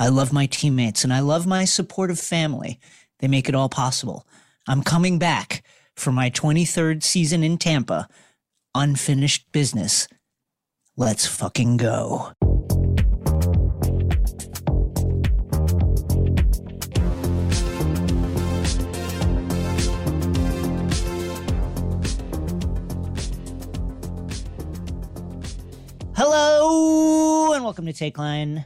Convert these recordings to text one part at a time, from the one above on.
I love my teammates and I love my supportive family. They make it all possible. I'm coming back for my 23rd season in Tampa. Unfinished business. Let's fucking go. Hello and welcome to Take Line.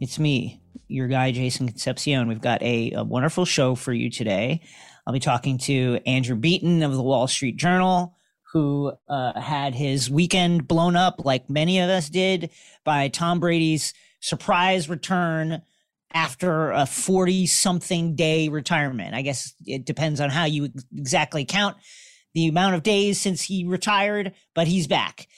It's me, your guy, Jason Concepcion. We've got a, a wonderful show for you today. I'll be talking to Andrew Beaton of the Wall Street Journal, who uh, had his weekend blown up, like many of us did, by Tom Brady's surprise return after a 40 something day retirement. I guess it depends on how you exactly count the amount of days since he retired, but he's back.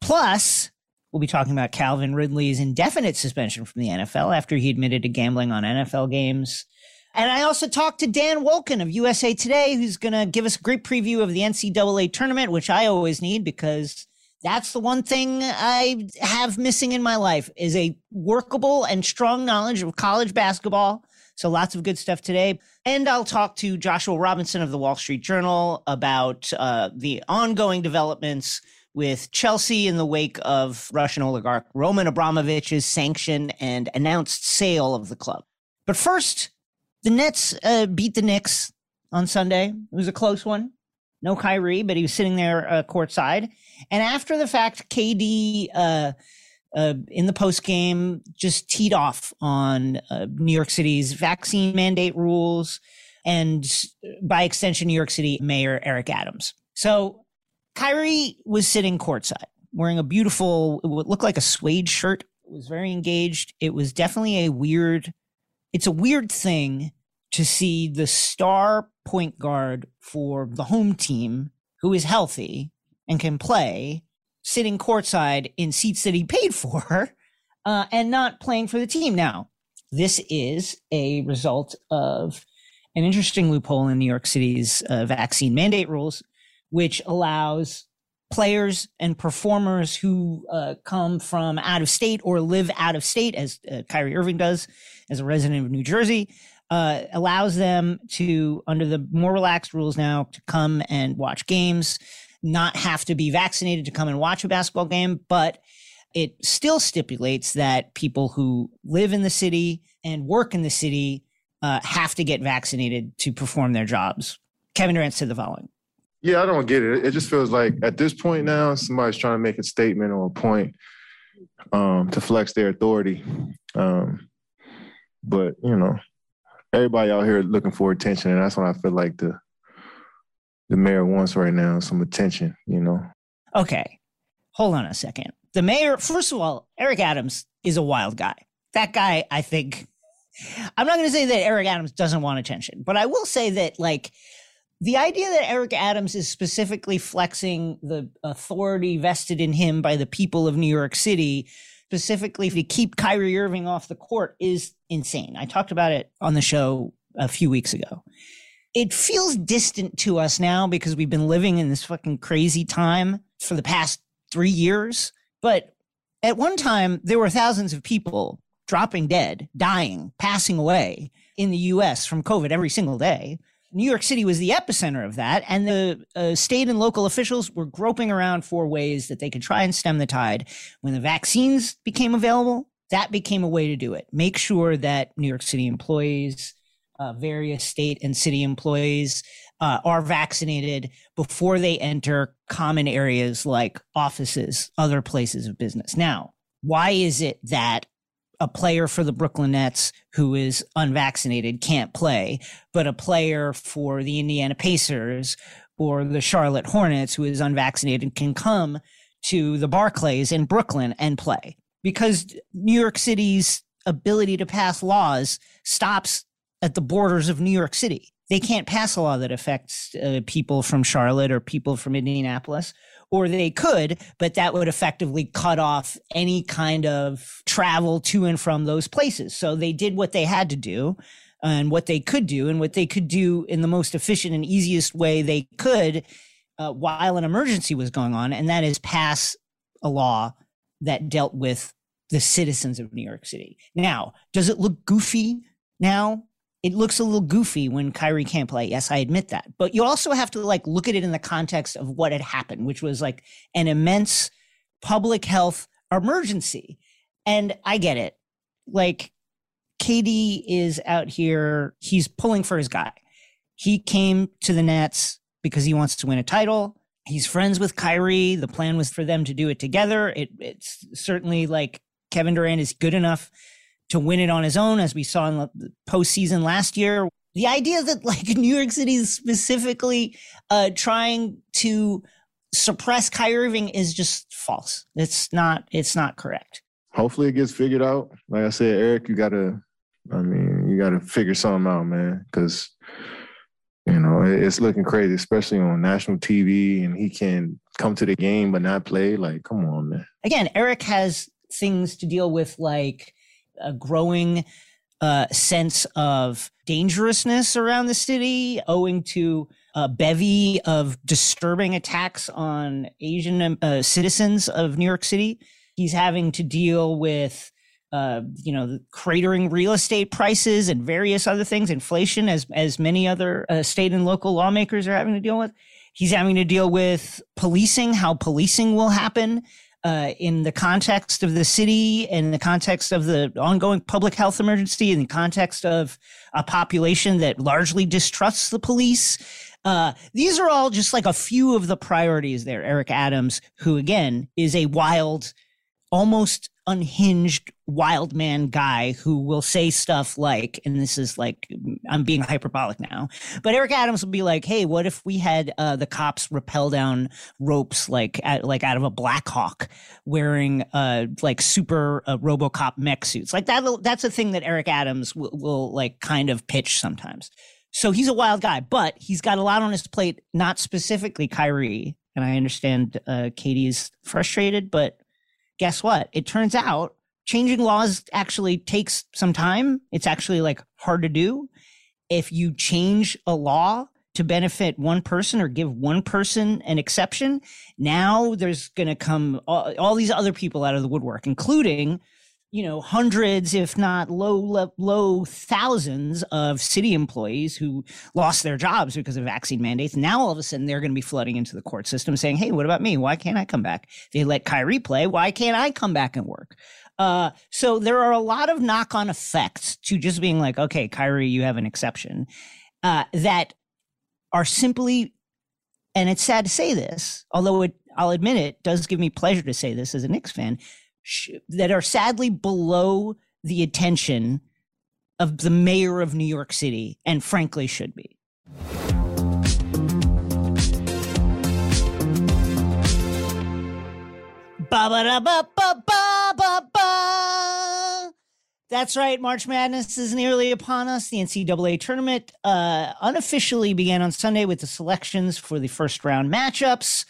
Plus, We'll be talking about Calvin Ridley's indefinite suspension from the NFL after he admitted to gambling on NFL games. And I also talked to Dan Wolken of USA Today, who's going to give us a great preview of the NCAA tournament, which I always need because that's the one thing I have missing in my life is a workable and strong knowledge of college basketball. So lots of good stuff today. And I'll talk to Joshua Robinson of the Wall Street Journal about uh, the ongoing developments with Chelsea in the wake of Russian oligarch Roman Abramovich's sanction and announced sale of the club. But first, the Nets uh, beat the Knicks on Sunday. It was a close one. No Kyrie, but he was sitting there uh, courtside. And after the fact, KD uh, uh, in the post game just teed off on uh, New York City's vaccine mandate rules and by extension, New York City Mayor Eric Adams. So Kyrie was sitting courtside wearing a beautiful, what looked like a suede shirt. It was very engaged. It was definitely a weird, it's a weird thing to see the star point guard for the home team who is healthy and can play sitting courtside in seats that he paid for uh, and not playing for the team. Now, this is a result of an interesting loophole in New York City's uh, vaccine mandate rules which allows players and performers who uh, come from out of state or live out of state, as uh, Kyrie Irving does as a resident of New Jersey, uh, allows them to, under the more relaxed rules now, to come and watch games, not have to be vaccinated to come and watch a basketball game, but it still stipulates that people who live in the city and work in the city uh, have to get vaccinated to perform their jobs. Kevin Durant said the following. Yeah, I don't get it. It just feels like at this point now, somebody's trying to make a statement or a point um, to flex their authority. Um, but you know, everybody out here looking for attention, and that's what I feel like the the mayor wants right now, some attention. You know. Okay, hold on a second. The mayor, first of all, Eric Adams is a wild guy. That guy, I think. I'm not going to say that Eric Adams doesn't want attention, but I will say that like the idea that Eric Adams is specifically flexing the authority vested in him by the people of New York City, specifically to keep Kyrie Irving off the court, is insane. I talked about it on the show a few weeks ago. It feels distant to us now because we've been living in this fucking crazy time for the past three years. But at one time, there were thousands of people dropping dead, dying, passing away in the US from COVID every single day. New York City was the epicenter of that, and the uh, state and local officials were groping around for ways that they could try and stem the tide. When the vaccines became available, that became a way to do it. Make sure that New York City employees, uh, various state and city employees, uh, are vaccinated before they enter common areas like offices, other places of business. Now, why is it that a player for the Brooklyn Nets who is unvaccinated can't play, but a player for the Indiana Pacers or the Charlotte Hornets who is unvaccinated can come to the Barclays in Brooklyn and play because New York City's ability to pass laws stops at the borders of New York City. They can't pass a law that affects uh, people from Charlotte or people from Indianapolis, or they could, but that would effectively cut off any kind of travel to and from those places. So they did what they had to do and what they could do and what they could do in the most efficient and easiest way they could uh, while an emergency was going on, and that is pass a law that dealt with the citizens of New York City. Now, does it look goofy now? It looks a little goofy when Kyrie can't play. Yes, I admit that. But you also have to like look at it in the context of what had happened, which was like an immense public health emergency. And I get it. Like KD is out here, he's pulling for his guy. He came to the Nets because he wants to win a title. He's friends with Kyrie. The plan was for them to do it together. It, it's certainly like Kevin Durant is good enough to win it on his own, as we saw in the postseason last year. The idea that like New York City is specifically uh, trying to suppress Kyrie Irving is just false. It's not. It's not correct. Hopefully, it gets figured out. Like I said, Eric, you gotta. I mean, you gotta figure something out, man, because you know it's looking crazy, especially on national TV, and he can come to the game but not play. Like, come on, man. Again, Eric has things to deal with, like a growing uh, sense of dangerousness around the city owing to a bevy of disturbing attacks on Asian uh, citizens of New York City. He's having to deal with, uh, you know, cratering real estate prices and various other things, inflation, as as many other uh, state and local lawmakers are having to deal with. He's having to deal with policing, how policing will happen uh, in the context of the city, in the context of the ongoing public health emergency, in the context of a population that largely distrusts the police. Uh, these are all just like a few of the priorities there. Eric Adams, who again is a wild, almost unhinged wild man guy who will say stuff like, and this is like, I'm being hyperbolic now, but Eric Adams will be like, Hey, what if we had, uh, the cops rappel down ropes, like, at, like out of a Black Hawk wearing, uh, like super uh, Robocop mech suits like that. That's a thing that Eric Adams will, will like kind of pitch sometimes. So he's a wild guy, but he's got a lot on his plate, not specifically Kyrie. And I understand, uh, KD's frustrated, but guess what? It turns out changing laws actually takes some time. It's actually like hard to do. If you change a law to benefit one person or give one person an exception, now there's going to come all, all, these other people out of the woodwork, including you know hundreds if not low low thousands of city employees who lost their jobs because of vaccine mandates. Now all of a sudden they're going to be flooding into the court system saying hey what about me? Why can't i come back? They let Kyrie play. Why can't i come back and work? Uh, so there are a lot of knock-on effects to just being like okay Kyrie you have an exception uh, that are simply and it's sad to say this although it i'll admit it does give me pleasure to say this as a Knicks fan that are sadly below the attention of the mayor of New York City and frankly should be. That's right. March Madness is nearly upon us. The NCAA tournament uh, unofficially began on Sunday with the selections for the first round matchups.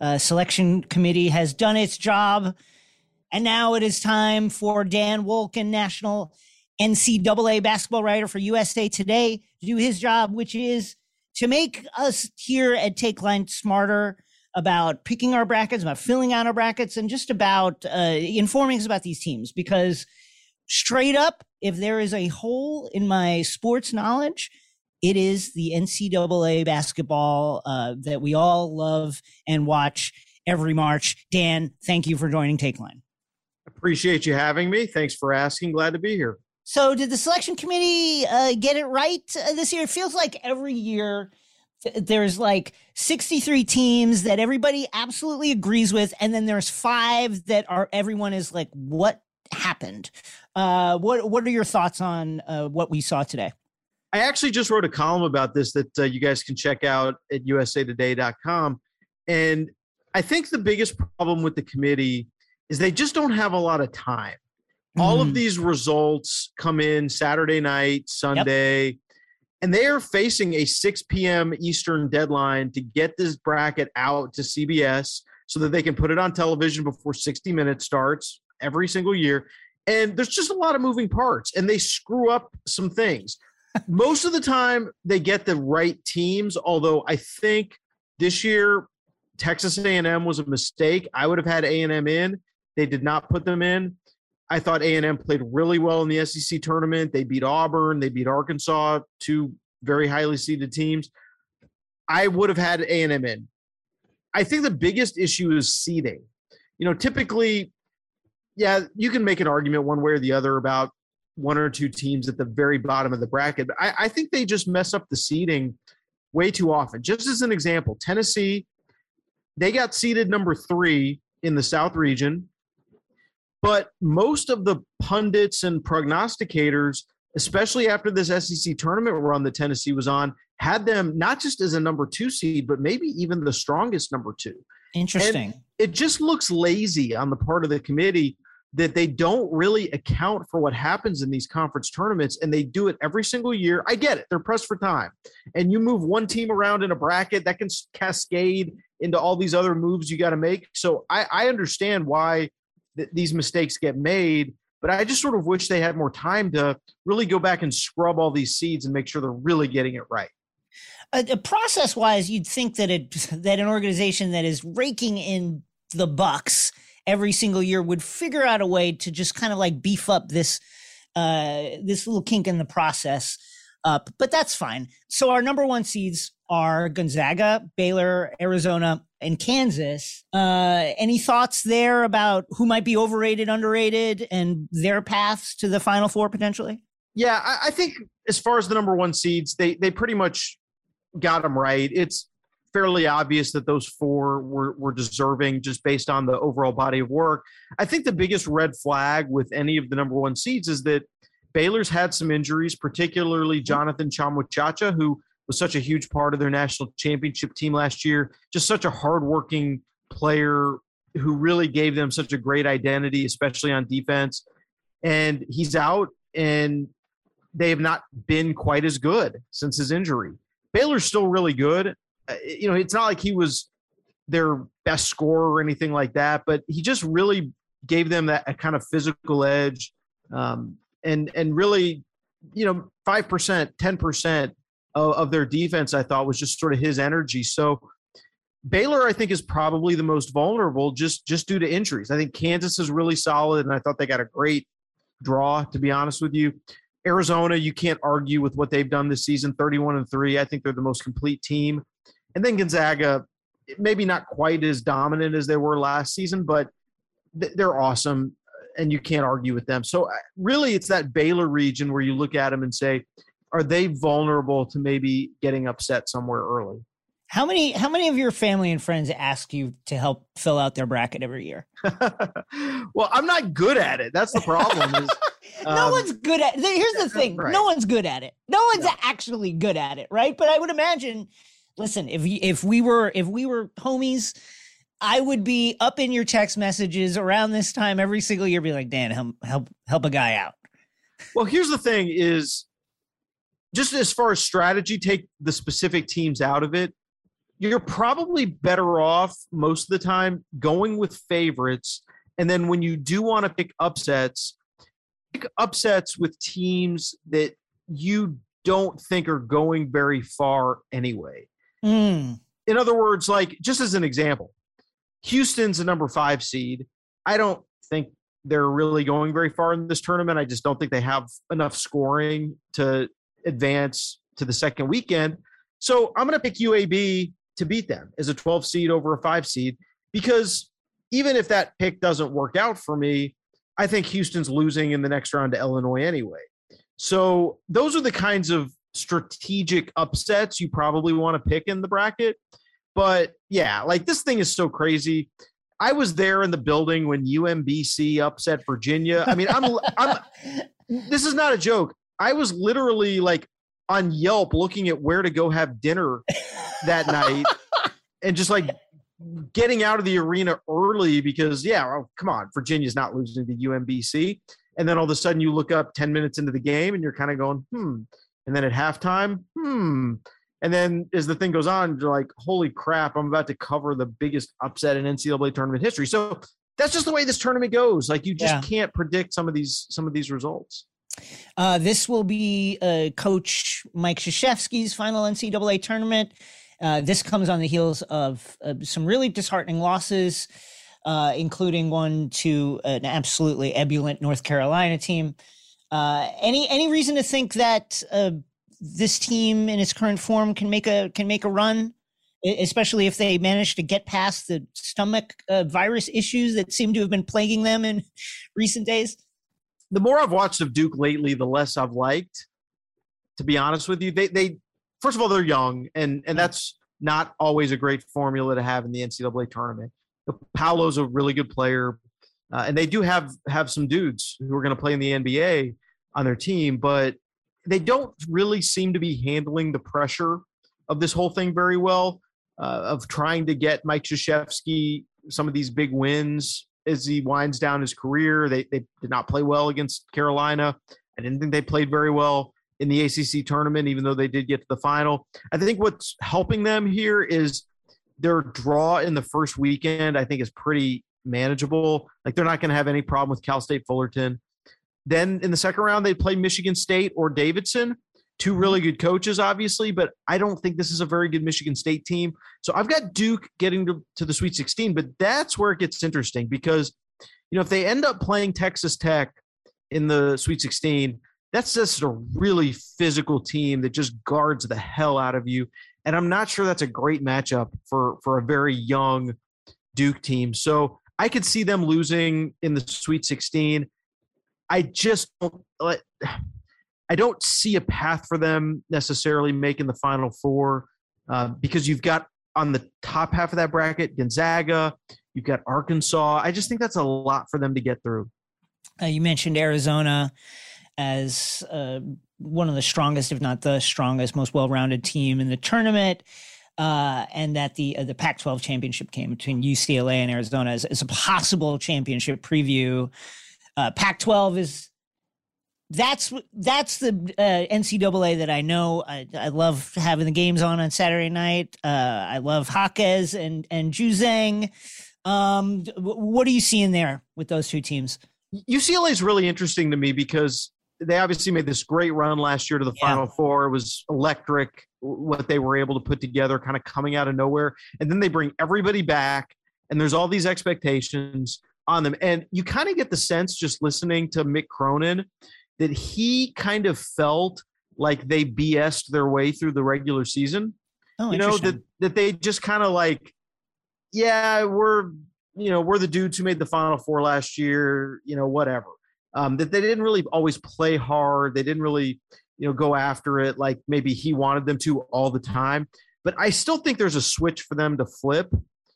Uh, selection committee has done its job and now it is time for Dan Wolken, national NCAA basketball writer for USA Today, to do his job, which is to make us here at Take Line smarter about picking our brackets, about filling out our brackets, and just about uh, informing us about these teams. Because straight up, if there is a hole in my sports knowledge, it is the NCAA basketball uh, that we all love and watch every March. Dan, thank you for joining Take Line. Appreciate you having me. Thanks for asking. Glad to be here. So, did the selection committee uh, get it right uh, this year? It feels like every year th- there's like 63 teams that everybody absolutely agrees with, and then there's five that are everyone is like, "What happened?" Uh, what What are your thoughts on uh, what we saw today? I actually just wrote a column about this that uh, you guys can check out at usatoday.com, and I think the biggest problem with the committee is they just don't have a lot of time. All of Mm. these results come in Saturday night, Sunday, and they are facing a 6 p.m. Eastern deadline to get this bracket out to CBS so that they can put it on television before 60 minutes starts every single year. And there's just a lot of moving parts, and they screw up some things. Most of the time, they get the right teams. Although I think this year Texas A&M was a mistake. I would have had A&M in. They did not put them in. I thought A&M played really well in the SEC tournament. They beat Auburn, they beat Arkansas, two very highly seeded teams. I would have had A&M in. I think the biggest issue is seeding. You know, typically, yeah, you can make an argument one way or the other about one or two teams at the very bottom of the bracket. But I, I think they just mess up the seeding way too often. Just as an example, Tennessee, they got seeded number three in the South region. But most of the pundits and prognosticators, especially after this SEC tournament run that Tennessee was on, had them not just as a number two seed, but maybe even the strongest number two. Interesting. It just looks lazy on the part of the committee that they don't really account for what happens in these conference tournaments and they do it every single year. I get it. They're pressed for time. And you move one team around in a bracket that can cascade into all these other moves you got to make. So I, I understand why th- these mistakes get made, but I just sort of wish they had more time to really go back and scrub all these seeds and make sure they're really getting it right. uh, process wise, you'd think that it that an organization that is raking in the bucks every single year would figure out a way to just kind of like beef up this uh, this little kink in the process up. But that's fine. So our number one seeds are Gonzaga, Baylor, Arizona, and Kansas. Uh, any thoughts there about who might be overrated, underrated, and their paths to the Final Four potentially? Yeah, I, I think as far as the number one seeds, they they pretty much got them right. It's fairly obvious that those four were were deserving just based on the overall body of work. I think the biggest red flag with any of the number one seeds is that Baylor's had some injuries, particularly Jonathan Tchamwa Tchatchoua, who was such a huge part of their national championship team last year. Just such a hardworking player who really gave them such a great identity, especially on defense. And he's out, and they have not been quite as good since his injury. Baylor's still really good. Uh, You know, it's not like he was their best scorer or anything like that, but he just really gave them that kind of physical edge, um, and and really, you know, five percent, ten percent of, their defense, I thought was just sort of his energy. So Baylor, I think, is probably the most vulnerable just just due to injuries. I think Kansas is really solid, and I thought they got a great draw. To be honest with you, Arizona, you can't argue with what they've done this season, thirty-one and three. I think they're the most complete team, and then Gonzaga, maybe not quite as dominant as they were last season, but they're awesome, and you can't argue with them. So really, it's that Baylor region where you look at them and say, are they vulnerable to maybe getting upset somewhere early? How many how many of your family and friends ask you to help fill out their bracket every year? well, I'm not good at it. That's the problem. Is no Um, one's good at here's the thing right. no one's good at it no one's No. actually good at it right but i would imagine listen if you, if we were if we were homies i would be up in your text messages around this time every single year be like dan help help help a guy out well, here's the thing: is just as far as strategy, take the specific teams out of it. You're probably better off most of the time going with favorites, and then when you do want to pick upsets, pick upsets with teams that you don't think are going very far anyway. Mm, in other words, like just as an example, Houston's a number five seed. I don't think they're really going very far in this tournament. I just don't think they have enough scoring to advance to the second weekend. So I'm going to pick UAB to beat them as a 12 seed over a five seed because even if that pick doesn't work out for me, I think Houston's losing in the next round to Illinois anyway. So those are the kinds of strategic upsets you probably want to pick in the bracket. But yeah, like this thing is so crazy. I was there in the building when UMBC upset Virginia. I mean, I'm I'm this is not a joke. I was literally like on Yelp looking at where to go have dinner that night and just like getting out of the arena early because yeah, well, come on, Virginia's not losing to UMBC. and then all of a sudden you look up 10 minutes into the game and you're kind of going, hmm. And then at halftime, hmm. And then as the thing goes on, you're like, holy crap, I'm about to cover the biggest upset in NCAA tournament history. So that's just the way this tournament goes. Like you just yeah. can't predict some of these some of these results. Uh, this will be uh, Coach Mike Krzyzewski's final NCAA tournament. Uh, this comes on the heels of some really disheartening losses, uh, including one to an absolutely ebullient North Carolina team. Uh, any any reason to think that uh, this team in its current form can make a can make a run? especially if they manage to get past the stomach uh, virus issues that seem to have been plaguing them in recent days? The more I've watched of Duke lately, the less I've liked. To be honest with you, they they first of all they're young, and and that's not always a great formula to have in the NCAA tournament. Paolo's a really good player, uh, and they do have have some dudes who are going to play in the NBA on their team, but they don't really seem to be handling the pressure of this whole thing very well uh, of trying to get Mike Krzyzewski some of these big wins as he winds down his career. They, they did not play well against Carolina. I didn't think they played very well in the ACC tournament, even though they did get to the final. I think what's helping them here is their draw in the first weekend, I think, is pretty manageable. Like they're not going to have any problem with Cal State Fullerton. Then in the second round, they play Michigan State or Davidson two really good coaches, obviously, but I don't think this is a very good Michigan State team. So I've got Duke getting to, to the Sweet 16, but that's where it gets interesting because, you know, if they end up playing Texas Tech in the Sweet 16, that's just a really physical team that just guards the hell out of you. And I'm not sure that's a great matchup for for a very young Duke team. So I could see them losing in the Sweet 16. I just don't I don't see a path for them necessarily making the Final Four uh, because you've got on the top half of that bracket Gonzaga, you've got Arkansas. I just think that's a lot for them to get through. Uh, you mentioned Arizona as uh, one of the strongest, if not the strongest, most well-rounded team in the tournament. Uh, and that the uh, the Pac-12 championship game between UCLA and Arizona is, is a possible championship preview. Uh, Pac-12 is that's that's the uh, NCAA that I know. I, I, love having the games on on Saturday night. Uh, I love Jaquez and and Juzang. Um, what are you seeing there with those two teams? UCLA is really interesting to me because they obviously made this great run last year to the yeah. Final Four. It was electric what they were able to put together, kind of coming out of nowhere, and then they bring everybody back, and there's all these expectations on them, and you kind of get the sense just listening to Mick Cronin that he kind of felt like they BS'd their way through the regular season. Oh, you know that that they just kind of like, yeah, we're you know we're the dudes who made the Final Four last year. You know, whatever. Um, that they didn't really always play hard. They didn't really you know go after it like maybe he wanted them to all the time. But I still think there's a switch for them to flip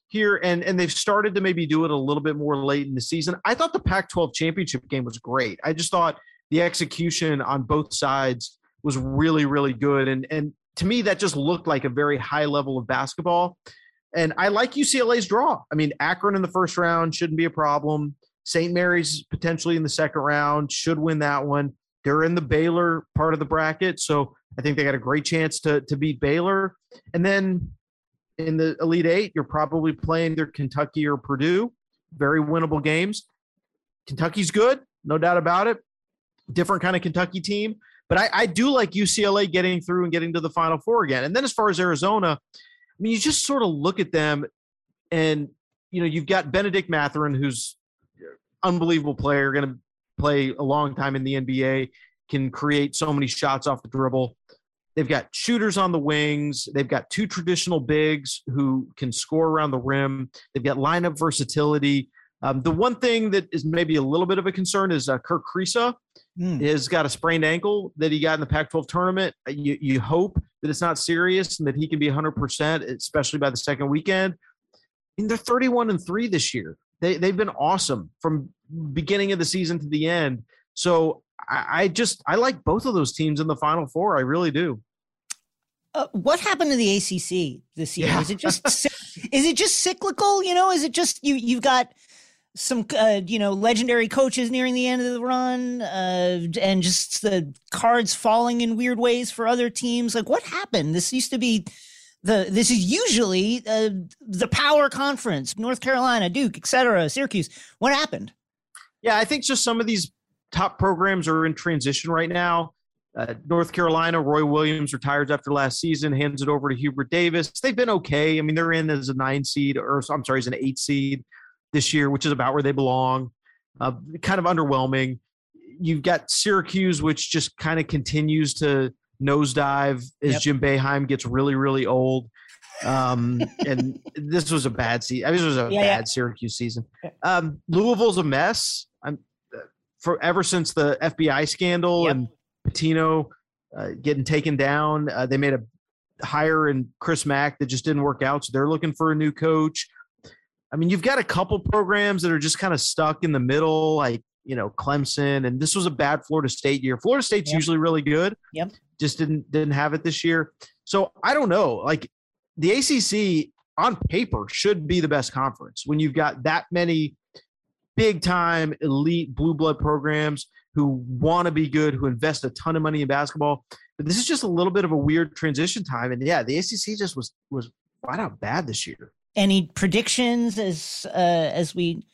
here and and they've started to maybe do it a little bit more late in the season. I thought the Pac-12 championship game was great. I just thought the execution on both sides was really, really good. And and to me, that just looked like a very high level of basketball. And I like UCLA's draw. I mean, Akron in the first round shouldn't be a problem. St. Mary's potentially in the second round should win that one. They're in the Baylor part of the bracket, so I think they got a great chance to to beat Baylor. And then in the Elite Eight, you're probably playing either Kentucky or Purdue. Very winnable games. Kentucky's good, no doubt about it different kind of Kentucky team. But I, I do like UCLA getting through and getting to the Final Four again. And then as far as Arizona, I mean, you just sort of look at them, and you know you've got Benedict Mathurin, who's unbelievable player, going to play a long time in the NBA, can create so many shots off the dribble. They've got shooters on the wings. They've got two traditional bigs who can score around the rim. They've got lineup versatility. Um, the one thing that is maybe a little bit of a concern is uh, Kerr Kriisa mm. has got a sprained ankle that he got in the Pac-12 tournament. Uh, you, you hope that it's not serious and that he can be 100%, especially by the second weekend. Mean, they're 31 and three this year. They they've been awesome from beginning of the season to the end. So I, I just I like both of those teams in the Final Four. I really do. Uh, what happened to the ACC this year? Yeah. Is it just is it just cyclical? You know, is it just you you've got some uh, you know legendary coaches nearing the end of the run uh, and just the cards falling in weird ways for other teams like what happened this used to be the this is usually uh, the power conference north carolina duke etc syracuse what happened yeah i think just some of these top programs are in transition right now uh, north carolina roy williams retires after last season hands it over to hubert davis they've been okay i mean they're in as a nine seed or i'm sorry as an eight seed this year which is about where they belong uh, kind of underwhelming you've got syracuse which just kind of continues to nosedive as yep. Jim Boeheim gets really, really old. Um, and this was a bad season. I mean, this was a yeah, bad yeah. Syracuse season. Um, Louisville's a mess. For ever since the FBI scandal yep. and Pitino uh, getting taken down. Uh, they made a hire in Chris Mack that just didn't work out, so they're looking for a new coach. I mean, you've got a couple programs that are just kind of stuck in the middle, like you know Clemson, and this was a bad Florida State year. Florida State's yep. usually really good. Yep just didn't didn't have it this year. So I don't know. Like the ACC on paper should be the best conference when you've got that many big time elite blue blood programs who want to be good, who invest a ton of money in basketball. But this is just a little bit of a weird transition time. And yeah, the ACC just was was flat out bad this year. Any predictions as uh, as we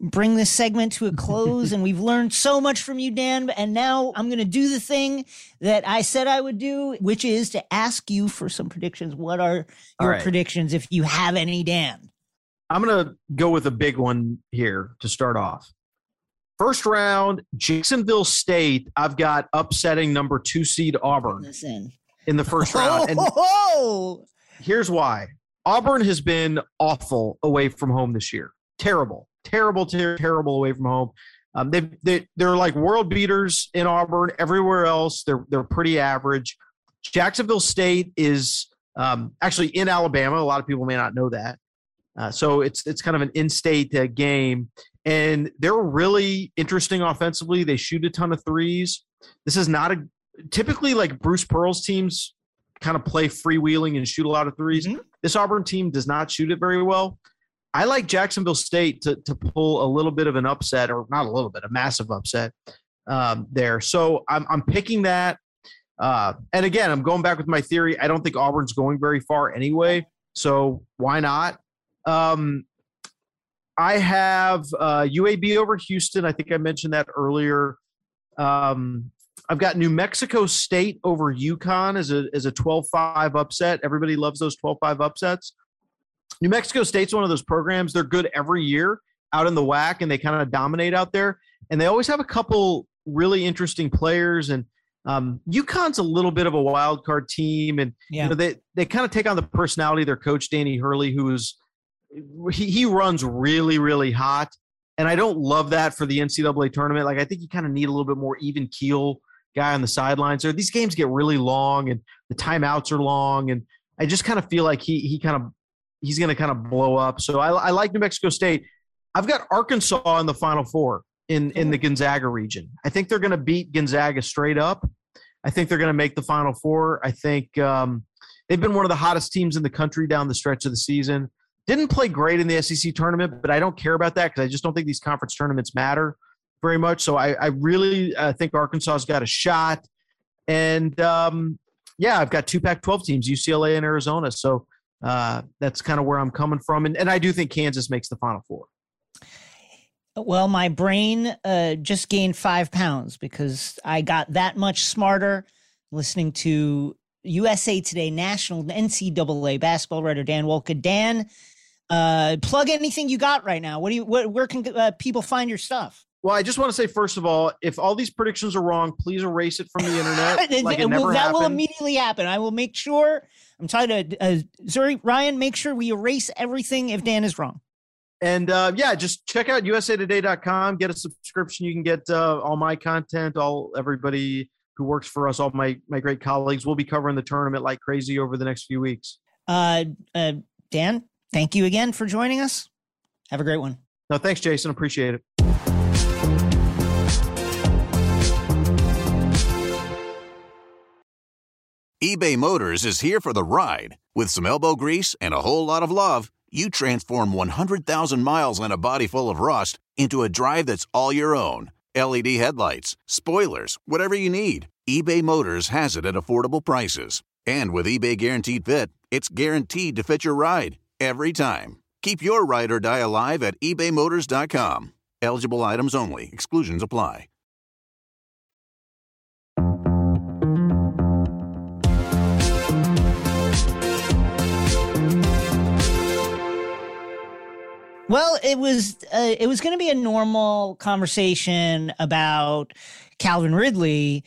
bring this segment to a close. and we've learned so much from you, Dan. And now I'm going to do the thing that I said I would do, which is to ask you for some predictions. What are your right. predictions if you have any, Dan? I'm going to go with a big one here to start off. First round, Jacksonville State. I've got upsetting number two seed Auburn Listen. in the first round. And oh, here's why Auburn has been awful away from home this year. Terrible terrible, ter- terrible away from home. Um, they they they're like world beaters in Auburn. Everywhere else, they're they're pretty average. Jacksonville State is um, actually in Alabama. A lot of people may not know that. Uh, so it's it's kind of an in-state uh, game, and they're really interesting offensively. They shoot a ton of threes. This is not a typically like Bruce Pearl's teams kind of play freewheeling and shoot a lot of 3s mm-hmm. This Auburn team does not shoot it very well. I like Jacksonville State to to pull a little bit of an upset, or not a little bit, a massive upset um, there. So I'm I'm picking that. Uh, and again, I'm going back with my theory. I don't think Auburn's going very far anyway, so why not? Um, I have uh, UAB over Houston. I think I mentioned that earlier. Um, I've got New Mexico State over UConn as a as a 12-5 upset. Everybody loves those 12-5 upsets. New Mexico State's one of those programs. They're good every year out in the WAC, and they kind of dominate out there. And they always have a couple really interesting players. And um, UConn's a little bit of a wild card team, and yeah. you know, they they kind of take on the personality of their coach Danny Hurley, who's he, he runs really really hot. And I don't love that for the NCAA tournament. Like I think you kind of need a little bit more even keel guy on the sidelines. Or these games get really long, and the timeouts are long, and I just kind of feel like he he kind of he's going to kind of blow up. So I, I, like New Mexico State. I've got Arkansas in the Final Four in in the Gonzaga region. I think they're going to beat Gonzaga straight up. I think they're going to make the Final Four. I think um, they've been one of the hottest teams in the country down the stretch of the season. Didn't play great in the SEC tournament, but I don't care about that because I just don't think these conference tournaments matter very much. So I, I really uh, think Arkansas's got a shot. And um, yeah, I've got two Pac-12 teams, UCLA and Arizona. So uh, that's kind of where I'm coming from. And, and I do think Kansas makes the Final Four. Well, my brain uh, just gained five pounds because I got that much smarter listening to USA Today national NCAA basketball writer Dan Wolken. Dan, uh, plug anything you got right now. What do you? What, where can uh, people find your stuff? Well, I just want to say first of all, if all these predictions are wrong, please erase it from the internet. Like it never that happened. will immediately happen. I will make sure I'm trying to, uh, Zuri, Ryan, make sure we erase everything if Dan is wrong. And uh, yeah, just check out usatoday.com. Get a subscription. You can get uh, all my content, all everybody who works for us, all my my great colleagues. We'll be covering the tournament like crazy over the next few weeks. Uh, uh, Dan, thank you again for joining us. Have a great one. No, thanks, Jason. Appreciate it. eBay Motors is here for the ride. With some elbow grease and a whole lot of love, you transform 100,000 miles and a body full of rust into a drive that's all your own. LED headlights, spoilers, whatever you need, eBay Motors has it at affordable prices. And with eBay Guaranteed Fit, it's guaranteed to fit your ride every time. Keep your ride or die alive at ebaymotors.com. Eligible items only, exclusions apply. Well, it was uh, it was going to be a normal conversation about Calvin Ridley,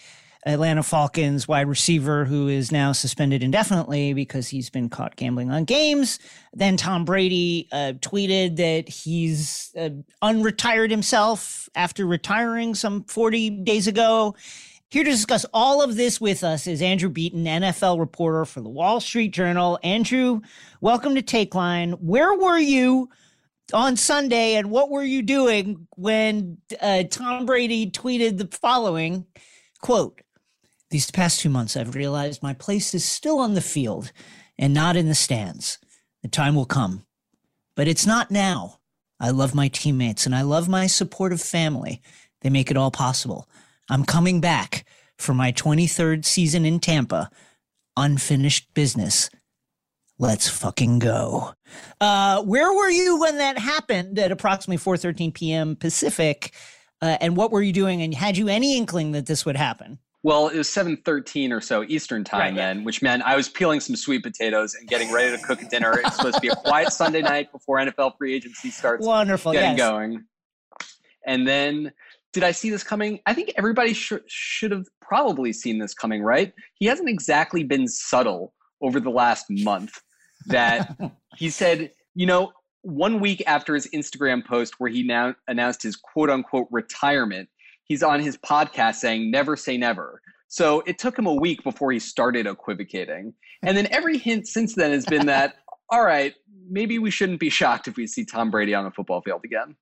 Atlanta Falcons wide receiver who is now suspended indefinitely because he's been caught gambling on games. Then Tom Brady uh, tweeted that he's uh, unretired himself after retiring some 40 days ago. Here to discuss all of this with us is Andrew Beaton, NFL reporter for the Wall Street Journal. Andrew, welcome to Take Line. Where were you? on Sunday, and what were you doing when uh, Tom Brady tweeted the following quote? These past two months, I've realized my place is still on the field and not in the stands. The time will come, but it's not now. I love my teammates and I love my supportive family. They make it all possible. I'm coming back for my 23rd season in Tampa. Unfinished business let's fucking go. Uh, where were you when that happened at approximately 4:13 p.m. Pacific? Uh, and what were you doing? And had you any inkling that this would happen? Well, it was 7:13 or so Eastern time right, then, yeah. which meant I was peeling some sweet potatoes and getting ready to cook dinner. It's supposed to be a quiet Sunday night before NFL free agency starts Wonderful, getting yes. going. And then did I see this coming? I think everybody sh- should have probably seen this coming, right? He hasn't exactly been subtle over the last month that he said, you know, one week after his Instagram post where he now announced his quote unquote retirement, he's on his podcast saying, never say never. So it took him a week before he started equivocating. And then every hint since then has been that, all right, maybe we shouldn't be shocked if we see Tom Brady on the football field again.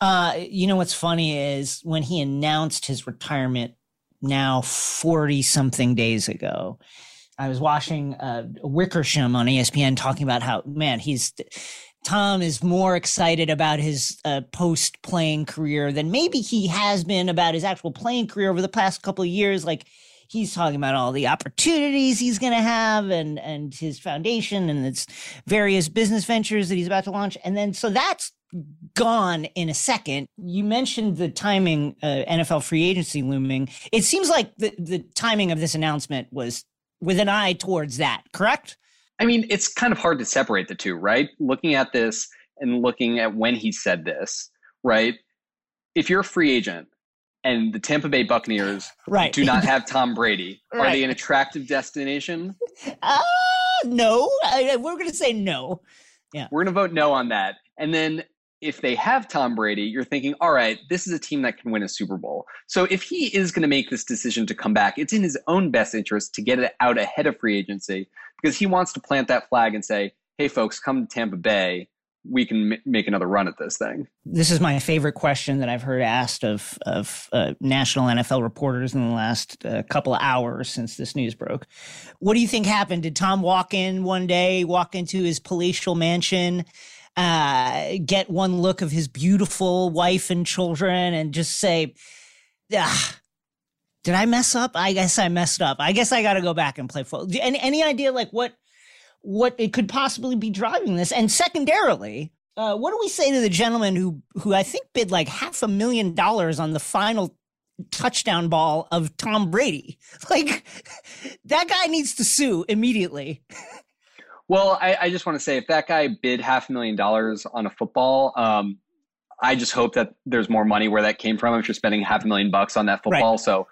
Uh, you know what's funny is when he announced his retirement now 40 something days ago, I was watching uh, Wickersham on ESPN talking about how man he's Tom is more excited about his uh, post playing career than maybe he has been about his actual playing career over the past couple of years. Like he's talking about all the opportunities he's going to have and and his foundation and its various business ventures that he's about to launch. And then so that's gone in a second. You mentioned the timing, uh, NFL free agency looming. It seems like the the timing of this announcement was with an eye towards that, correct? I mean, it's kind of hard to separate the two, right? Looking at this and looking at when he said this, right? If you're a free agent and the Tampa Bay Buccaneers right. do not have Tom Brady, right. are they an attractive destination? Uh, no. I, we're going to say no. Yeah. We're going to vote no on that. And then if they have Tom Brady, you're thinking, all right, this is a team that can win a Super Bowl. So if he is going to make this decision to come back, it's in his own best interest to get it out ahead of free agency because he wants to plant that flag and say, hey, folks, come to Tampa Bay. We can m- make another run at this thing. This is my favorite question that I've heard asked of of uh, national NFL reporters in the last uh, couple of hours since this news broke. What do you think happened? Did Tom walk in one day, walk into his palatial mansion? uh, get one look of his beautiful wife and children and just say, ah, did I mess up? I guess I messed up. I guess I got to go back and play football. Any, any idea like what what it could possibly be driving this? And secondarily, uh, what do we say to the gentleman who who I think bid like half a million dollars on the final touchdown ball of Tom Brady? Like that guy needs to sue immediately. Well, I, I just want to say if that guy bid half a million dollars on a football, um, I just hope that there's more money where that came from. If you're spending half a million bucks on that football, right. so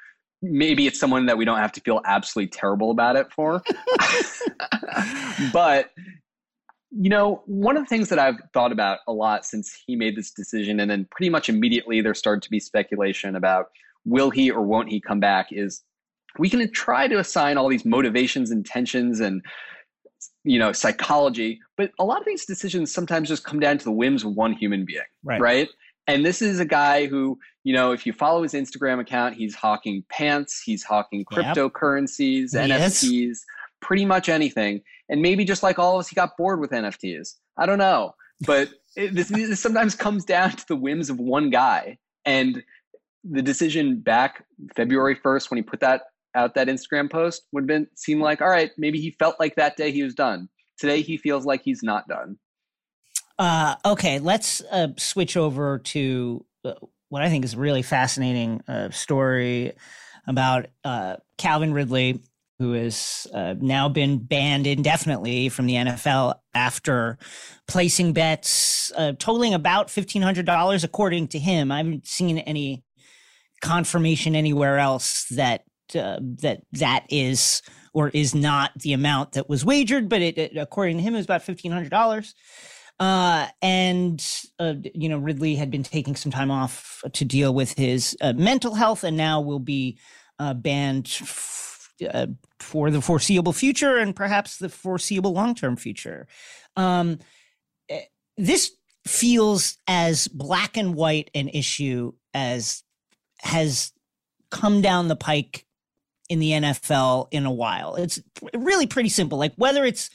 maybe it's someone that we don't have to feel absolutely terrible about it for. but you know, one of the things that I've thought about a lot since he made this decision, and then pretty much immediately there started to be speculation about will he or won't he come back, is we can try to assign all these motivations, intentions, and you know psychology but a lot of these decisions sometimes just come down to the whims of one human being right, right? And this is a guy who you know if you follow his instagram account he's hawking pants he's hawking cryptocurrencies yep. nfts pretty much anything and maybe just like all of us he got bored with nfts i don't know but it, this, this sometimes comes down to the whims of one guy. And the decision back February 1st when he put that out that Instagram post would have been seem like all right, maybe he felt like that day he was done. Today he feels like he's not done. Uh, okay, let's uh, switch over to uh, what I think is a really fascinating uh, story about uh, Calvin Ridley, who has uh, now been banned indefinitely from the NFL after placing bets totaling about fifteen hundred dollars, according to him. I haven't seen any confirmation anywhere else that that that is or is not the amount that was wagered, but it, it according to him, it was about fifteen hundred dollars. Uh, and uh, you know Ridley had been taking some time off to deal with his uh, mental health, and now will be uh, banned f- uh, for the foreseeable future, and perhaps the foreseeable long-term future. Um, eh, this feels as black and white an issue as has come down the pike in the NFL in a while. It's really pretty simple. Like whether it's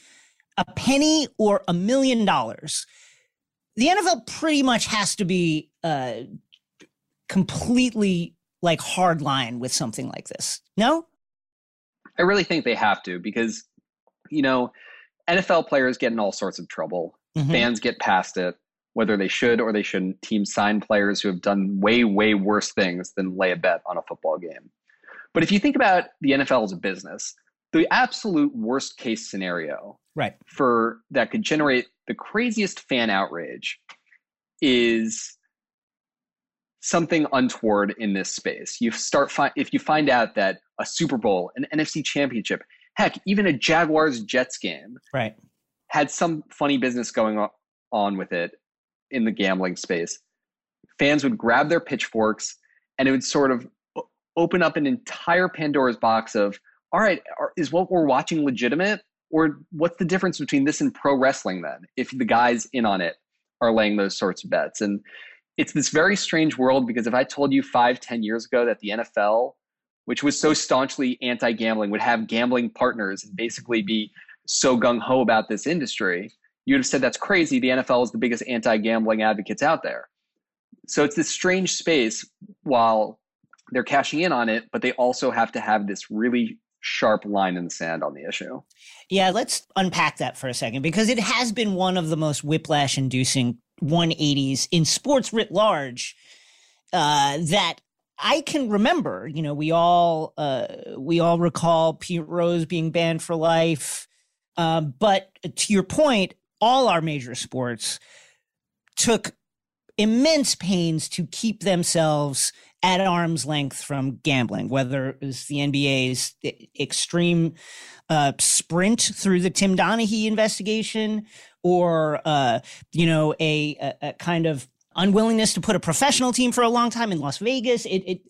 a penny or a million dollars, the NFL pretty much has to be uh, completely like hard line with something like this. No? I really think they have to because, you know, NFL players get in all sorts of trouble. Mm-hmm. Fans get past it, whether they should or they shouldn't. Teams sign players who have done way, way worse things than lay a bet on a football game. But if you think about the NFL as a business, the absolute worst case scenario right for that could generate the craziest fan outrage is something untoward in this space. You start fi- if you find out that a Super Bowl, an NFC championship, heck, even a Jaguars Jets game right had some funny business going on with it in the gambling space. Fans would grab their pitchforks and it would sort of open up an entire Pandora's box of all right, is what we're watching legitimate? Or what's the difference between this and pro wrestling then, if the guys in on it are laying those sorts of bets? And it's this very strange world because if I told you five, ten years ago that the NFL, which was so staunchly anti gambling, would have gambling partners and basically be so gung ho about this industry, you'd have said that's crazy. The NFL is the biggest anti gambling advocates out there. So it's this strange space while they're cashing in on it, but they also have to have this really sharp line in the sand on the issue. Yeah, let's unpack that for a second because it has been one of the most whiplash inducing 180s in sports writ large uh, that I can remember. You know, we all uh, we all recall Pete Rose being banned for life. Uh, but to your point, all our major sports took immense pains to keep themselves at arm's length from gambling, whether it was the NBA's extreme uh, sprint through the Tim Donaghy investigation or, uh, you know, a, a, a, kind of unwillingness to put a professional team for a long time in Las Vegas. It, it,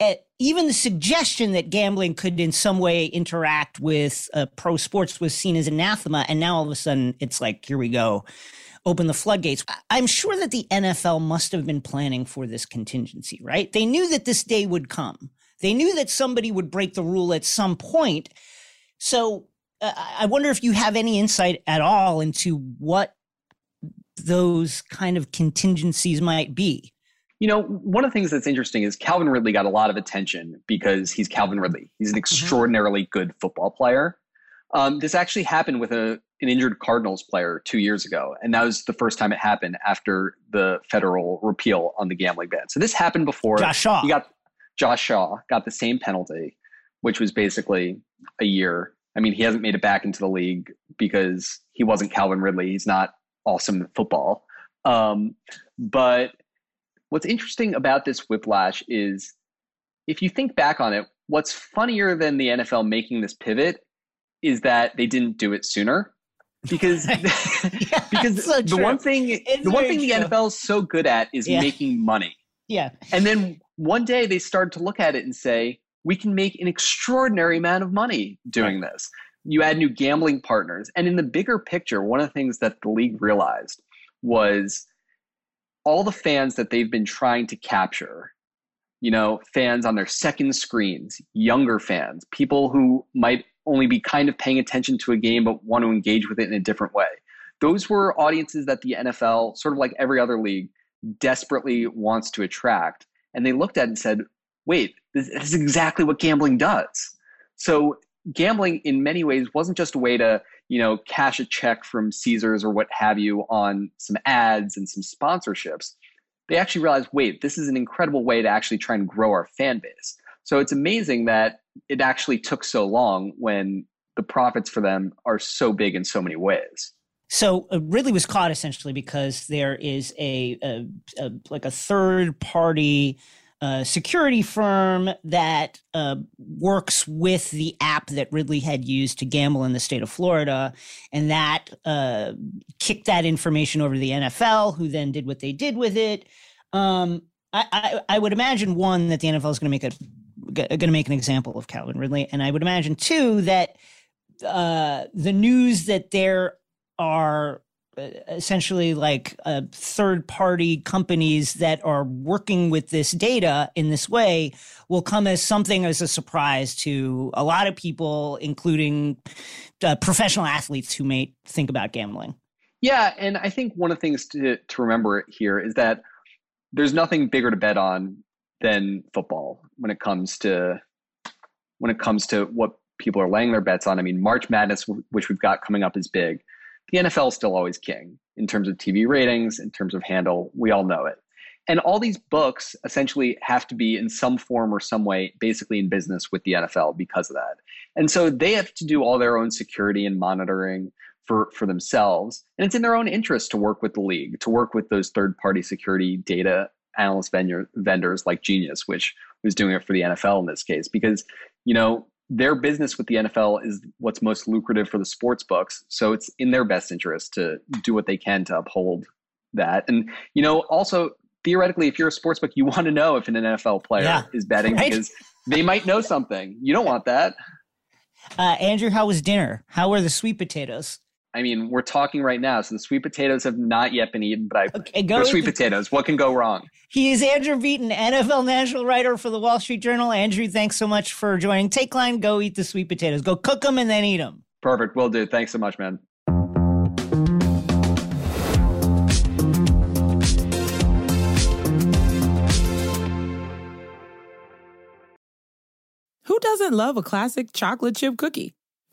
it even the suggestion that gambling could in some way interact with uh, pro sports was seen as anathema. And now all of a sudden it's like, here we go open the floodgates. I'm sure that the NFL must have been planning for this contingency, right? They knew that this day would come. They knew that somebody would break the rule at some point. So uh, I wonder if you have any insight at all into what those kind of contingencies might be. You know, one of the things that's interesting is Calvin Ridley got a lot of attention because he's Calvin Ridley. He's an mm-hmm. extraordinarily mm-hmm. good football player. Um, this actually happened with a an injured Cardinals player two years ago, and that was the first time it happened after the federal repeal on the gambling ban. So this happened before. Josh Shaw. He got Josh Shaw got the same penalty, which was basically a year. I mean, he hasn't made it back into the league because he wasn't Calvin Ridley. He's not awesome at football. Um, but what's interesting about this whiplash is if you think back on it, what's funnier than the NFL making this pivot is that they didn't do it sooner because because so the one thing it's the one thing true. the NFL is so good at is yeah. making money. Yeah. And then one day they started to look at it and say, we can make an extraordinary amount of money doing right. this. You add new gambling partners. And in the bigger picture, one of the things that the league realized was all the fans that they've been trying to capture you know, fans on their second screens, younger fans, people who might only be kind of paying attention to a game but want to engage with it in a different way. those were audiences that the NFL, sort of like every other league, desperately wants to attract. And they looked at it and said, wait, this, this is exactly what gambling does. So gambling in many ways wasn't just a way to, you know, cash a check from Caesars or what have you on some ads and some sponsorships. They actually realized, wait, this is an incredible way to actually try and grow our fan base. So it's amazing that it actually took so long when the profits for them are so big in so many ways. So uh, Ridley was caught essentially because there is a, a, a like a third party uh, security firm that uh, works with the app that Ridley had used to gamble in the state of Florida, and that uh, kicked that information over to the NFL, who then did what they did with it. Um, I, I, I would imagine one that the NFL is going to make a going to make an example of Calvin Ridley, and I would imagine too that uh, the news that there are uh, essentially like uh, third party companies that are working with this data in this way will come as something as a surprise to a lot of people, including uh, professional athletes who may think about gambling. Yeah, and I think one of the things to, to remember here is that there's nothing bigger to bet on than football when it comes to when it comes to what people are laying their bets on. I mean, March Madness, which we've got coming up, is big. The NFL is still always king in terms of TV ratings, in terms of handle. We all know it. And all these books essentially have to be in some form or some way basically in business with the NFL because of that. And so they have to do all their own security and monitoring for, for themselves. And it's in their own interest to work with the league, to work with those third party security data analyst vendor, vendors like Genius, which was doing it for the NFL in this case, because, you know, their business with the NFL is what's most lucrative for the sports books. So it's in their best interest to do what they can to uphold that. And, you know, also theoretically, if you're a sports book, you want to know if an NFL player yeah, is betting right? because they might know something. You don't want that. Uh, Andrew, how was dinner? How were the sweet potatoes? I mean, we're talking right now, so the sweet potatoes have not yet been eaten, but I okay, go sweet the, potatoes. What can go wrong? He is Andrew Beaton, NFL national writer for the Wall Street Journal. Andrew, thanks so much for joining Take Line. Go eat the sweet potatoes. Go cook them and then eat them. Perfect. Will do. Thanks so much, man. Who doesn't love a classic chocolate chip cookie?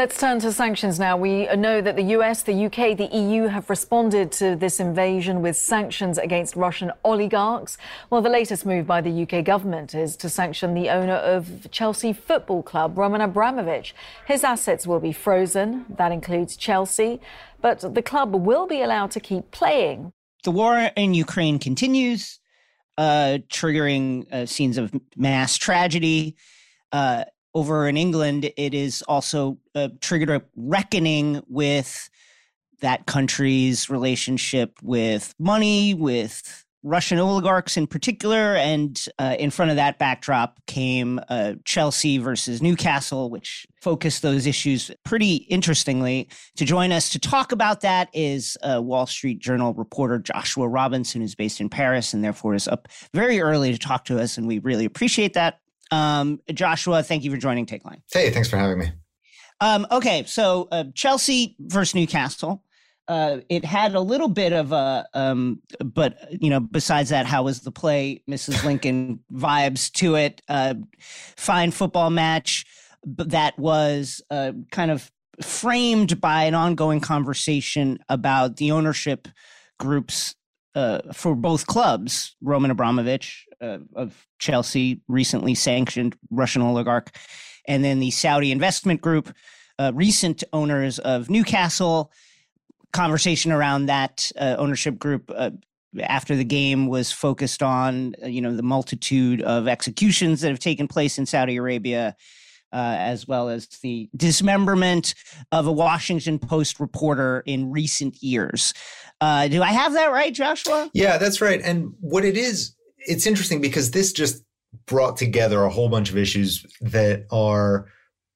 Let's turn to sanctions now. We know that the US, the UK, the EU have responded to this invasion with sanctions against Russian oligarchs. Well, the latest move by the UK government is to sanction the owner of Chelsea Football Club, Roman Abramovich. His assets will be frozen. That includes Chelsea, but the club will be allowed to keep playing. The war in Ukraine continues, uh, triggering uh, scenes of mass tragedy. Uh, over in England, it is also uh, triggered a reckoning with that country's relationship with money, with Russian oligarchs in particular. And uh, in front of that backdrop came uh, Chelsea versus Newcastle, which focused those issues pretty interestingly. To join us to talk about that is uh, Wall Street Journal reporter Joshua Robinson, who's based in Paris and therefore is up very early to talk to us. And we really appreciate that. Um, Joshua, thank you for joining Take Line. Hey, thanks for having me. Um, okay, so uh, Chelsea versus Newcastle. Uh, it had a little bit of a, um, but you know, besides that, how was the play, Mrs. Lincoln vibes to it? Uh, fine football match that was uh, kind of framed by an ongoing conversation about the ownership groups uh, for both clubs. Roman Abramovich uh, of Chelsea, recently sanctioned Russian oligarch, and then the Saudi investment group, uh, recent owners of Newcastle. Conversation around that uh, ownership group uh, after the game was focused on uh, you know the multitude of executions that have taken place in Saudi Arabia. Uh, as well as the dismemberment of a Washington Post reporter in recent years. Uh, do I have that right, Joshua? Yeah, that's right. And what it is, it's interesting because this just brought together a whole bunch of issues that are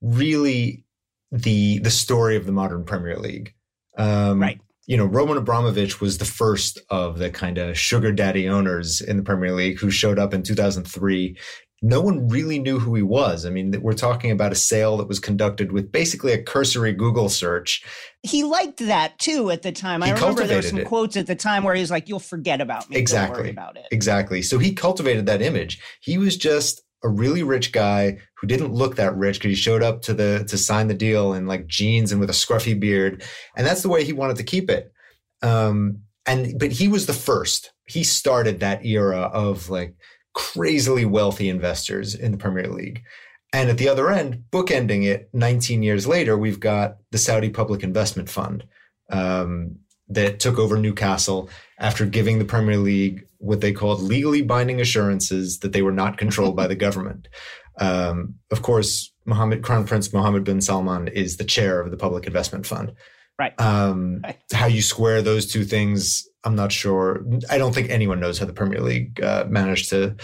really the the story of the modern Premier League. Um, right. You know, Roman Abramovich was the first of the kind of sugar daddy owners in the Premier League who showed up in 2003 no one really knew who he was. I mean, we're talking about a sale that was conducted with basically a cursory Google search. He liked that too at the time. He I remember there were some it. quotes at the time where he was like, "You'll forget about me. Exactly about it." Exactly. So he cultivated that image. He was just a really rich guy who didn't look that rich because he showed up to the to sign the deal in like jeans and with a scruffy beard, and that's the way he wanted to keep it. Um, and but he was the first. He started that era of like crazily wealthy investors in the Premier League. And at the other end, bookending it 19 years later, we've got the Saudi Public Investment Fund um, that took over Newcastle after giving the Premier League what they called legally binding assurances that they were not controlled by the government. Um, of course, Mohammed Crown Prince Mohammed bin Salman is the chair of the Public Investment Fund. Right. Um, right. How you square those two things I'm not sure. I don't think anyone knows how the Premier League uh, managed to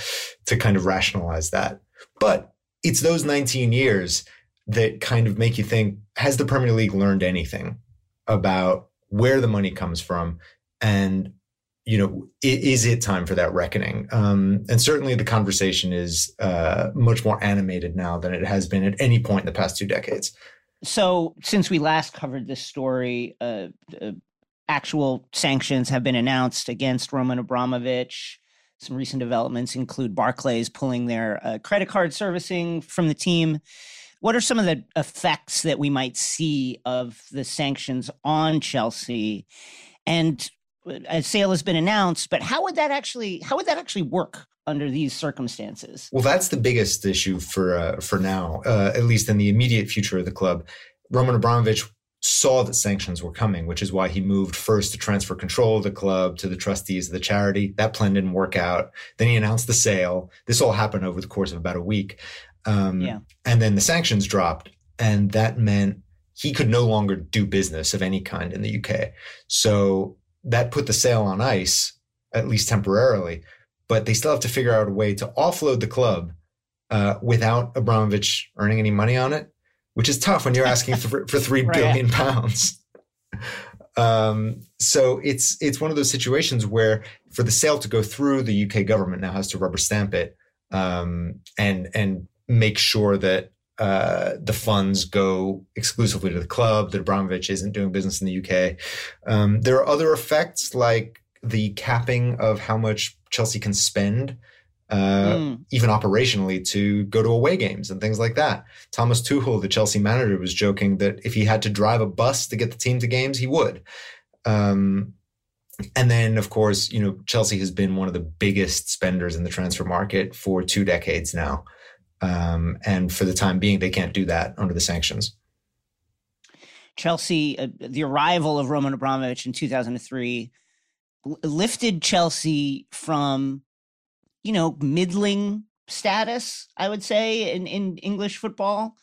to kind of rationalize that. But it's those 19 years that kind of make you think: Has the Premier League learned anything about where the money comes from, and you know, is it time for that reckoning? Um, and certainly, the conversation is uh, much more animated now than it has been at any point in the past two decades. So, since we last covered this story, uh, uh, actual sanctions have been announced against Roman Abramovich. Some recent developments include Barclays pulling their uh, credit card servicing from the team. What are some of the effects that we might see of the sanctions on Chelsea? And uh, a sale has been announced, but how would that actually how would that actually work under these circumstances? Well, that's the biggest issue for uh, for now, uh, at least in the immediate future of the club. Roman Abramovich saw that sanctions were coming, which is why he moved first to transfer control of the club to the trustees of the charity. That plan didn't work out. Then he announced the sale. This all happened over the course of about a week. Um, yeah. And then the sanctions dropped, and that meant he could no longer do business of any kind in the UK. So that put the sale on ice, at least temporarily. But they still have to figure out a way to offload the club uh, without Abramovich earning any money on it which is tough when you're asking for, for three right. billion pounds. Um, so it's it's one of those situations where for the sale to go through, the UK government now has to rubber stamp it um, and and make sure that uh, the funds go exclusively to the club. That Abramovich isn't doing business in the UK. Um, there are other effects like the capping of how much Chelsea can spend uh, mm. even operationally to go to away games and things like that. Thomas Tuchel, the Chelsea manager, was joking that if he had to drive a bus to get the team to games, he would. Um, and then, of course, you know, Chelsea has been one of the biggest spenders in the transfer market for two decades now. Um, and for the time being, they can't do that under the sanctions. Chelsea, uh, the arrival of Roman Abramovich in 2003 lifted Chelsea from you know, middling status, I would say, in, in English football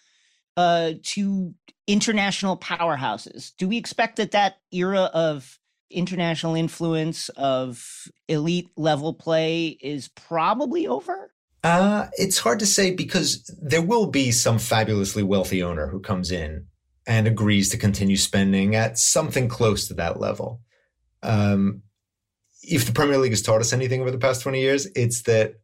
uh, to international powerhouses. Do we expect that that era of international influence of elite level play is probably over? Uh, it's hard to say because there will be some fabulously wealthy owner who comes in and agrees to continue spending at something close to that level. Um, if the Premier League has taught us anything over the past 20 years, it's that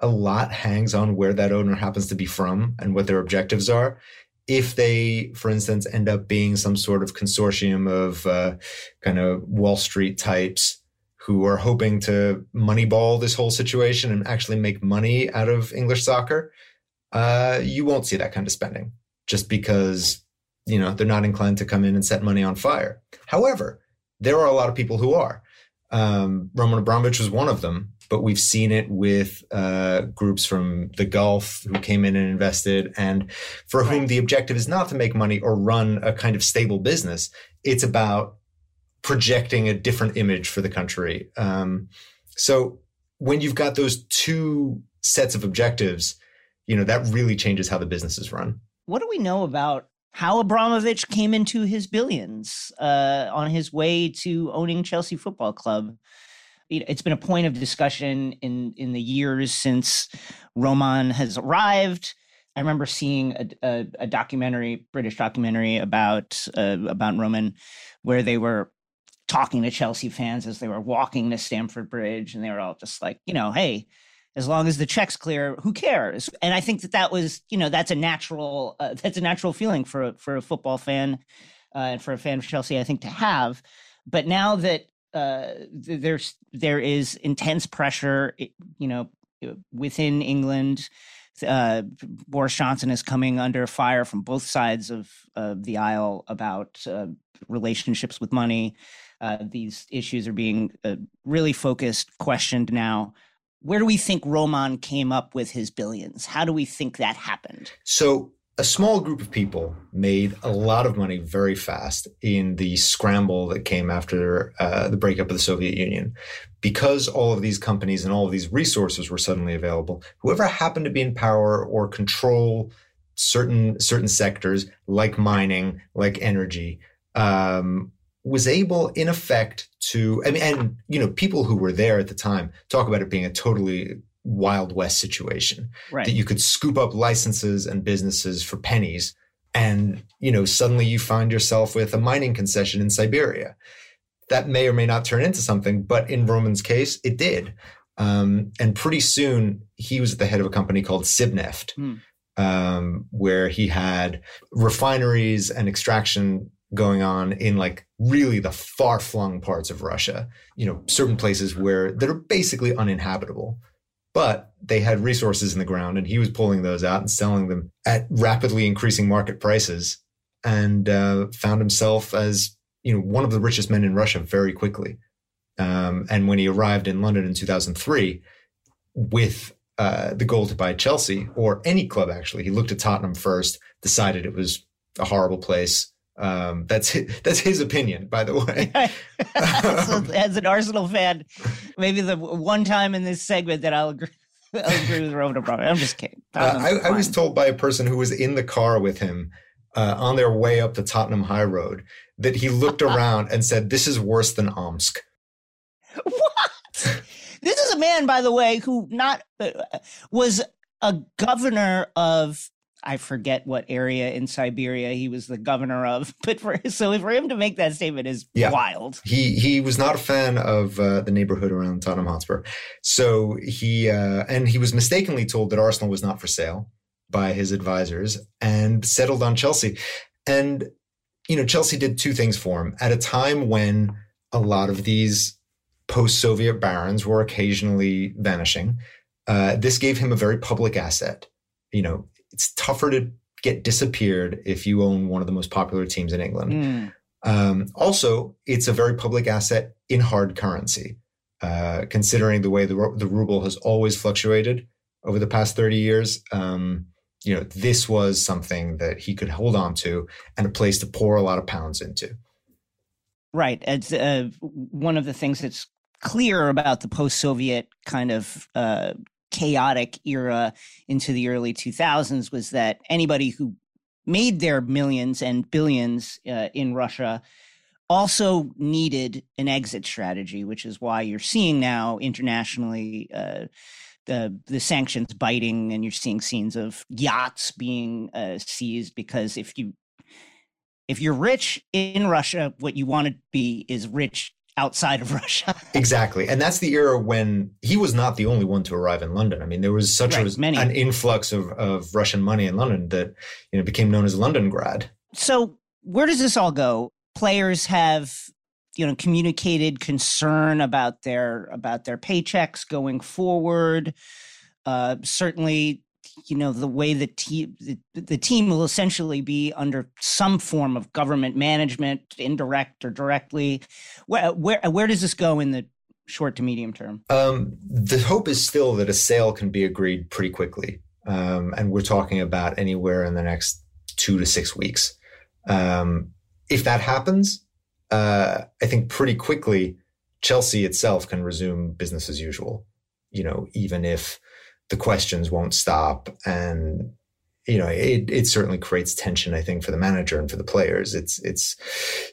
a lot hangs on where that owner happens to be from and what their objectives are. If they, for instance, end up being some sort of consortium of uh, kind of Wall Street types who are hoping to moneyball this whole situation and actually make money out of English soccer, uh, you won't see that kind of spending just because you know they're not inclined to come in and set money on fire. However, there are a lot of people who are. Um, Roman Abramovich was one of them, but we've seen it with uh, groups from the Gulf who came in and invested, and for whom the objective is not to make money or run a kind of stable business. It's about projecting a different image for the country. Um, so when you've got those two sets of objectives, you know that really changes how the business is run. what do we know about how Abramovich came into his billions uh, on his way to owning Chelsea Football Club? It's been a point of discussion in in the years since Roman has arrived. I remember seeing a, a, a documentary, British documentary about uh, about Roman, where they were talking to Chelsea fans as they were walking to Stamford Bridge, and they were all just like, you know, hey, as long as the check's clear, who cares? And I think that that was, you know, that's a natural uh, that's a natural feeling for a, for a football fan uh, and for a fan of Chelsea, I think, to have. But now that uh, there's there is intense pressure, you know, within England. Uh, Boris Johnson is coming under fire from both sides of, the aisle about uh, relationships with money. Uh, these issues are being uh, really focused, questioned now. Where do we think Roman came up with his billions? How do we think that happened? So, a small group of people made a lot of money very fast in the scramble that came after uh, the breakup of the Soviet Union. Because all of these companies and all of these resources were suddenly available, whoever happened to be in power or control certain certain sectors like mining, like energy, um, was able, in effect, to I mean, and you know, people who were there at the time talk about it being a totally wild west situation right. that you could scoop up licenses and businesses for pennies and you know suddenly you find yourself with a mining concession in siberia that may or may not turn into something but in roman's case it did um, and pretty soon he was at the head of a company called sibneft mm. um, where he had refineries and extraction going on in like really the far flung parts of Russia, you know, certain places where that are basically uninhabitable. But they had resources in the ground and he was pulling those out and selling them at rapidly increasing market prices and uh, found himself as, you know, one of the richest men in Russia very quickly. Um, and when he arrived in London in 2003 with uh, the goal to buy Chelsea or any club, actually, he looked at Tottenham first, decided it was a horrible place, um, that's his, that's his opinion, by the way. so, as an Arsenal fan, maybe the one time in this segment that I'll agree, I'll agree with Roman Abramovich. I'm just kidding. Uh, I, I, was told by a person who was in the car with him uh, on their way up the Tottenham High Road that he looked around and said, "This is worse than Omsk." What? this is a man, by the way, who not uh, was a governor of I forget what area in Siberia he was the governor of, but for so for him to make that statement is yeah. wild. He he was not a fan of uh, the neighborhood around Tottenham Hotspur, so he uh, and he was mistakenly told that Arsenal was not for sale by his advisors and settled on Chelsea. And you know, Chelsea did two things for him at a time when a lot of these post-Soviet barons were occasionally vanishing. Uh, this gave him a very public asset. You know, it's tougher to get disappeared if you own one of the most popular teams in England. Mm. Um, also, it's a very public asset in hard currency, uh, considering the way the, the ruble has always fluctuated over the past 30 years. Um, you know, this was something that he could hold on to and a place to pour a lot of pounds into. Right. It's uh, one of the things that's clear about the post-Soviet kind of uh, chaotic era into the early 2000s was that anybody who made their millions and billions uh, in Russia also needed an exit strategy, which is why you're seeing now internationally uh, the the sanctions biting, and you're seeing scenes of yachts being uh, seized because if you if you're rich in Russia, what you want to be is rich outside of Russia. exactly. And that's the era when he was not the only one to arrive in London. I mean, there was such right, a, an influx of, of Russian money in London that you know became known as London grad. So where does this all go? Players have you know communicated concern about their about their paychecks going forward. Uh, certainly, you know the way the team the, the, team will essentially be under some form of government management indirect or directly. Where where, where does this go in the short to medium term? Um, the hope is still that a sale can be agreed pretty quickly. Um, and we're talking about anywhere in the next two to six weeks. Um, if that happens uh, i think pretty quickly chelsea itself can resume business as usual you know even if the questions won't stop and you know, it, it certainly creates tension, I think, for the manager and for the players. It's, it's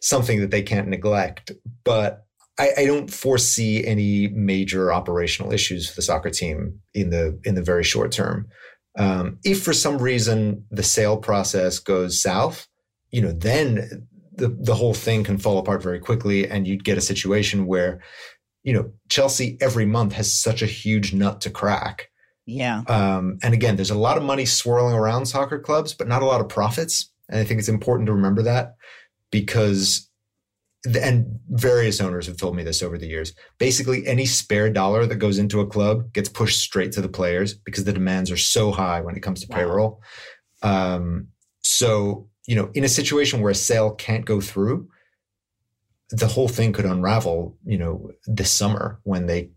something that they can't neglect, but I, I don't foresee any major operational issues for the soccer team in the, in the very short term. Um, if for some reason the sale process goes south, you know, then the, the whole thing can fall apart very quickly and you'd get a situation where, you know, Chelsea every month has such a huge nut to crack. Yeah. Um, and again, there's a lot of money swirling around soccer clubs, but not a lot of profits. And I think it's important to remember that because, and various owners have told me this over the years. Basically, any spare dollar that goes into a club gets pushed straight to the players because the demands are so high when it comes to wow. payroll. Um, so you know, in a situation where a sale can't go through, the whole thing could unravel, you know, this summer when they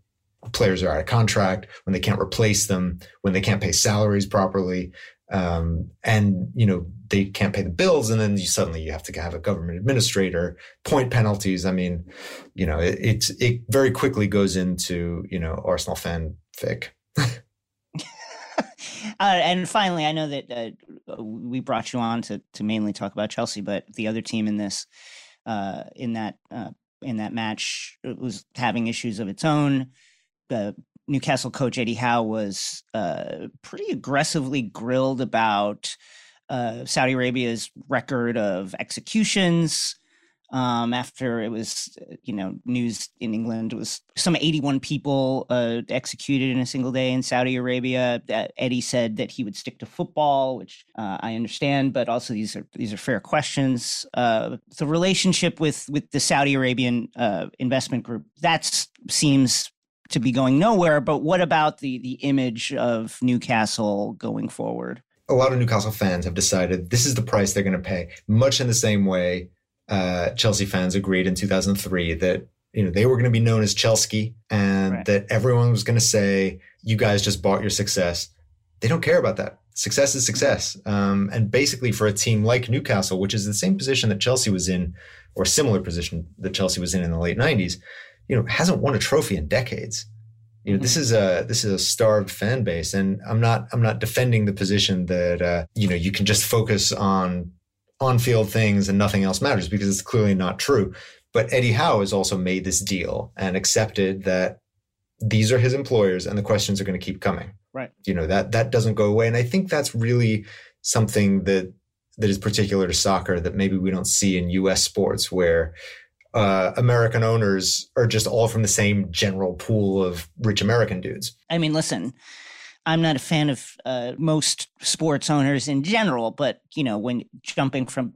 players are out of contract, when they can't replace them, when they can't pay salaries properly, um, and you know they can't pay the bills, and then you suddenly you have to have a government administrator, point penalties. I mean, you know, it, it's it very quickly goes into you know Arsenal fan fic. Uh, and finally, I know that uh, we brought you on to to mainly talk about Chelsea, but the other team in this uh, in that uh, in that match was having issues of its own. The Newcastle coach Eddie Howe was uh, pretty aggressively grilled about uh, Saudi Arabia's record of executions um, after it was, uh, you know, news in England was some 81 people uh, executed in a single day in Saudi Arabia. That Eddie said that he would stick to football, which uh, I understand, but also these are these are fair questions. Uh, the relationship with with the Saudi Arabian uh, investment group that seems to be going nowhere. But what about the the image of Newcastle going forward? A lot of Newcastle fans have decided this is the price they're going to pay, much in the same way uh, Chelsea fans agreed in 2003 that you know they were going to be known as Chelsea and right. that everyone was going to say you guys just bought your success. They don't care about that. Success is success. Um, and basically, for a team like Newcastle, which is the same position that Chelsea was in, or similar position that Chelsea was in in the late '90s, you know, hasn't won a trophy in decades. You know, mm-hmm. this is a this is a starved fan base, and I'm not I'm not defending the position that uh, you know you can just focus on on field things and nothing else matters because it's clearly not true. But Eddie Howe has also made this deal and accepted that these are his employers and the questions are going to keep coming. Right. You know, that that doesn't go away. And I think that's really something that that is particular to soccer that maybe we don't see in US sports where uh, American owners are just all from the same general pool of rich American dudes. I mean, listen, I'm not a fan of uh, most sports owners in general, but you know, when jumping from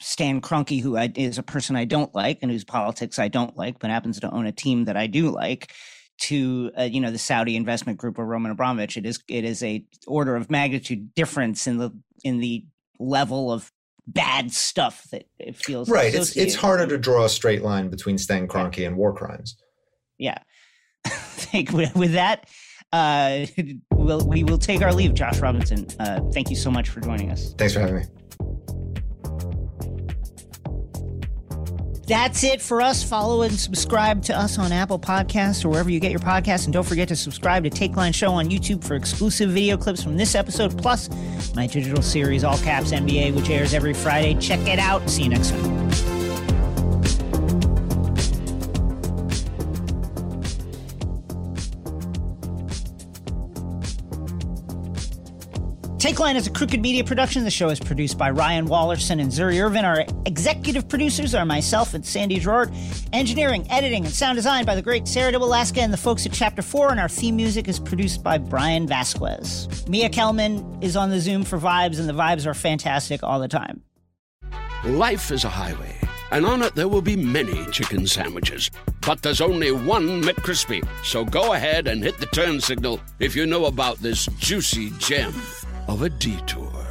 Stan Kroenke, who I, is a person I don't like and whose politics I don't like, but happens to own a team that I do like, to uh, you know the Saudi investment group or Roman Abramovich, it is it is a order of magnitude difference in the in the level of bad stuff that it feels right. It's it's harder to draw a straight line between Stan Kroenke and war crimes. Yeah. with that uh, we'll, we will take our leave. Josh Robinson, uh, thank you so much for joining us. Thanks for having me. That's it for us. Follow and subscribe to us on Apple Podcasts or wherever you get your podcasts. And don't forget to subscribe to Take Line Show on YouTube for exclusive video clips from this episode, plus my digital series, All Caps NBA, which airs every Friday. Check it out. See you next time. Take Line is a crooked media production. The show is produced by Ryan Wallerson and Zuri Irvin. Our executive producers are myself and Sandy Girard. Engineering, editing, and sound design by the great Sarah de Alaska and the folks at Chapter 4. And our theme music is produced by Brian Vasquez. Mia Kelman is on the Zoom for vibes, and the vibes are fantastic all the time. Life is a highway, and on it there will be many chicken sandwiches. But there's only one McCrispy. So go ahead and hit the turn signal if you know about this juicy gem of a detour.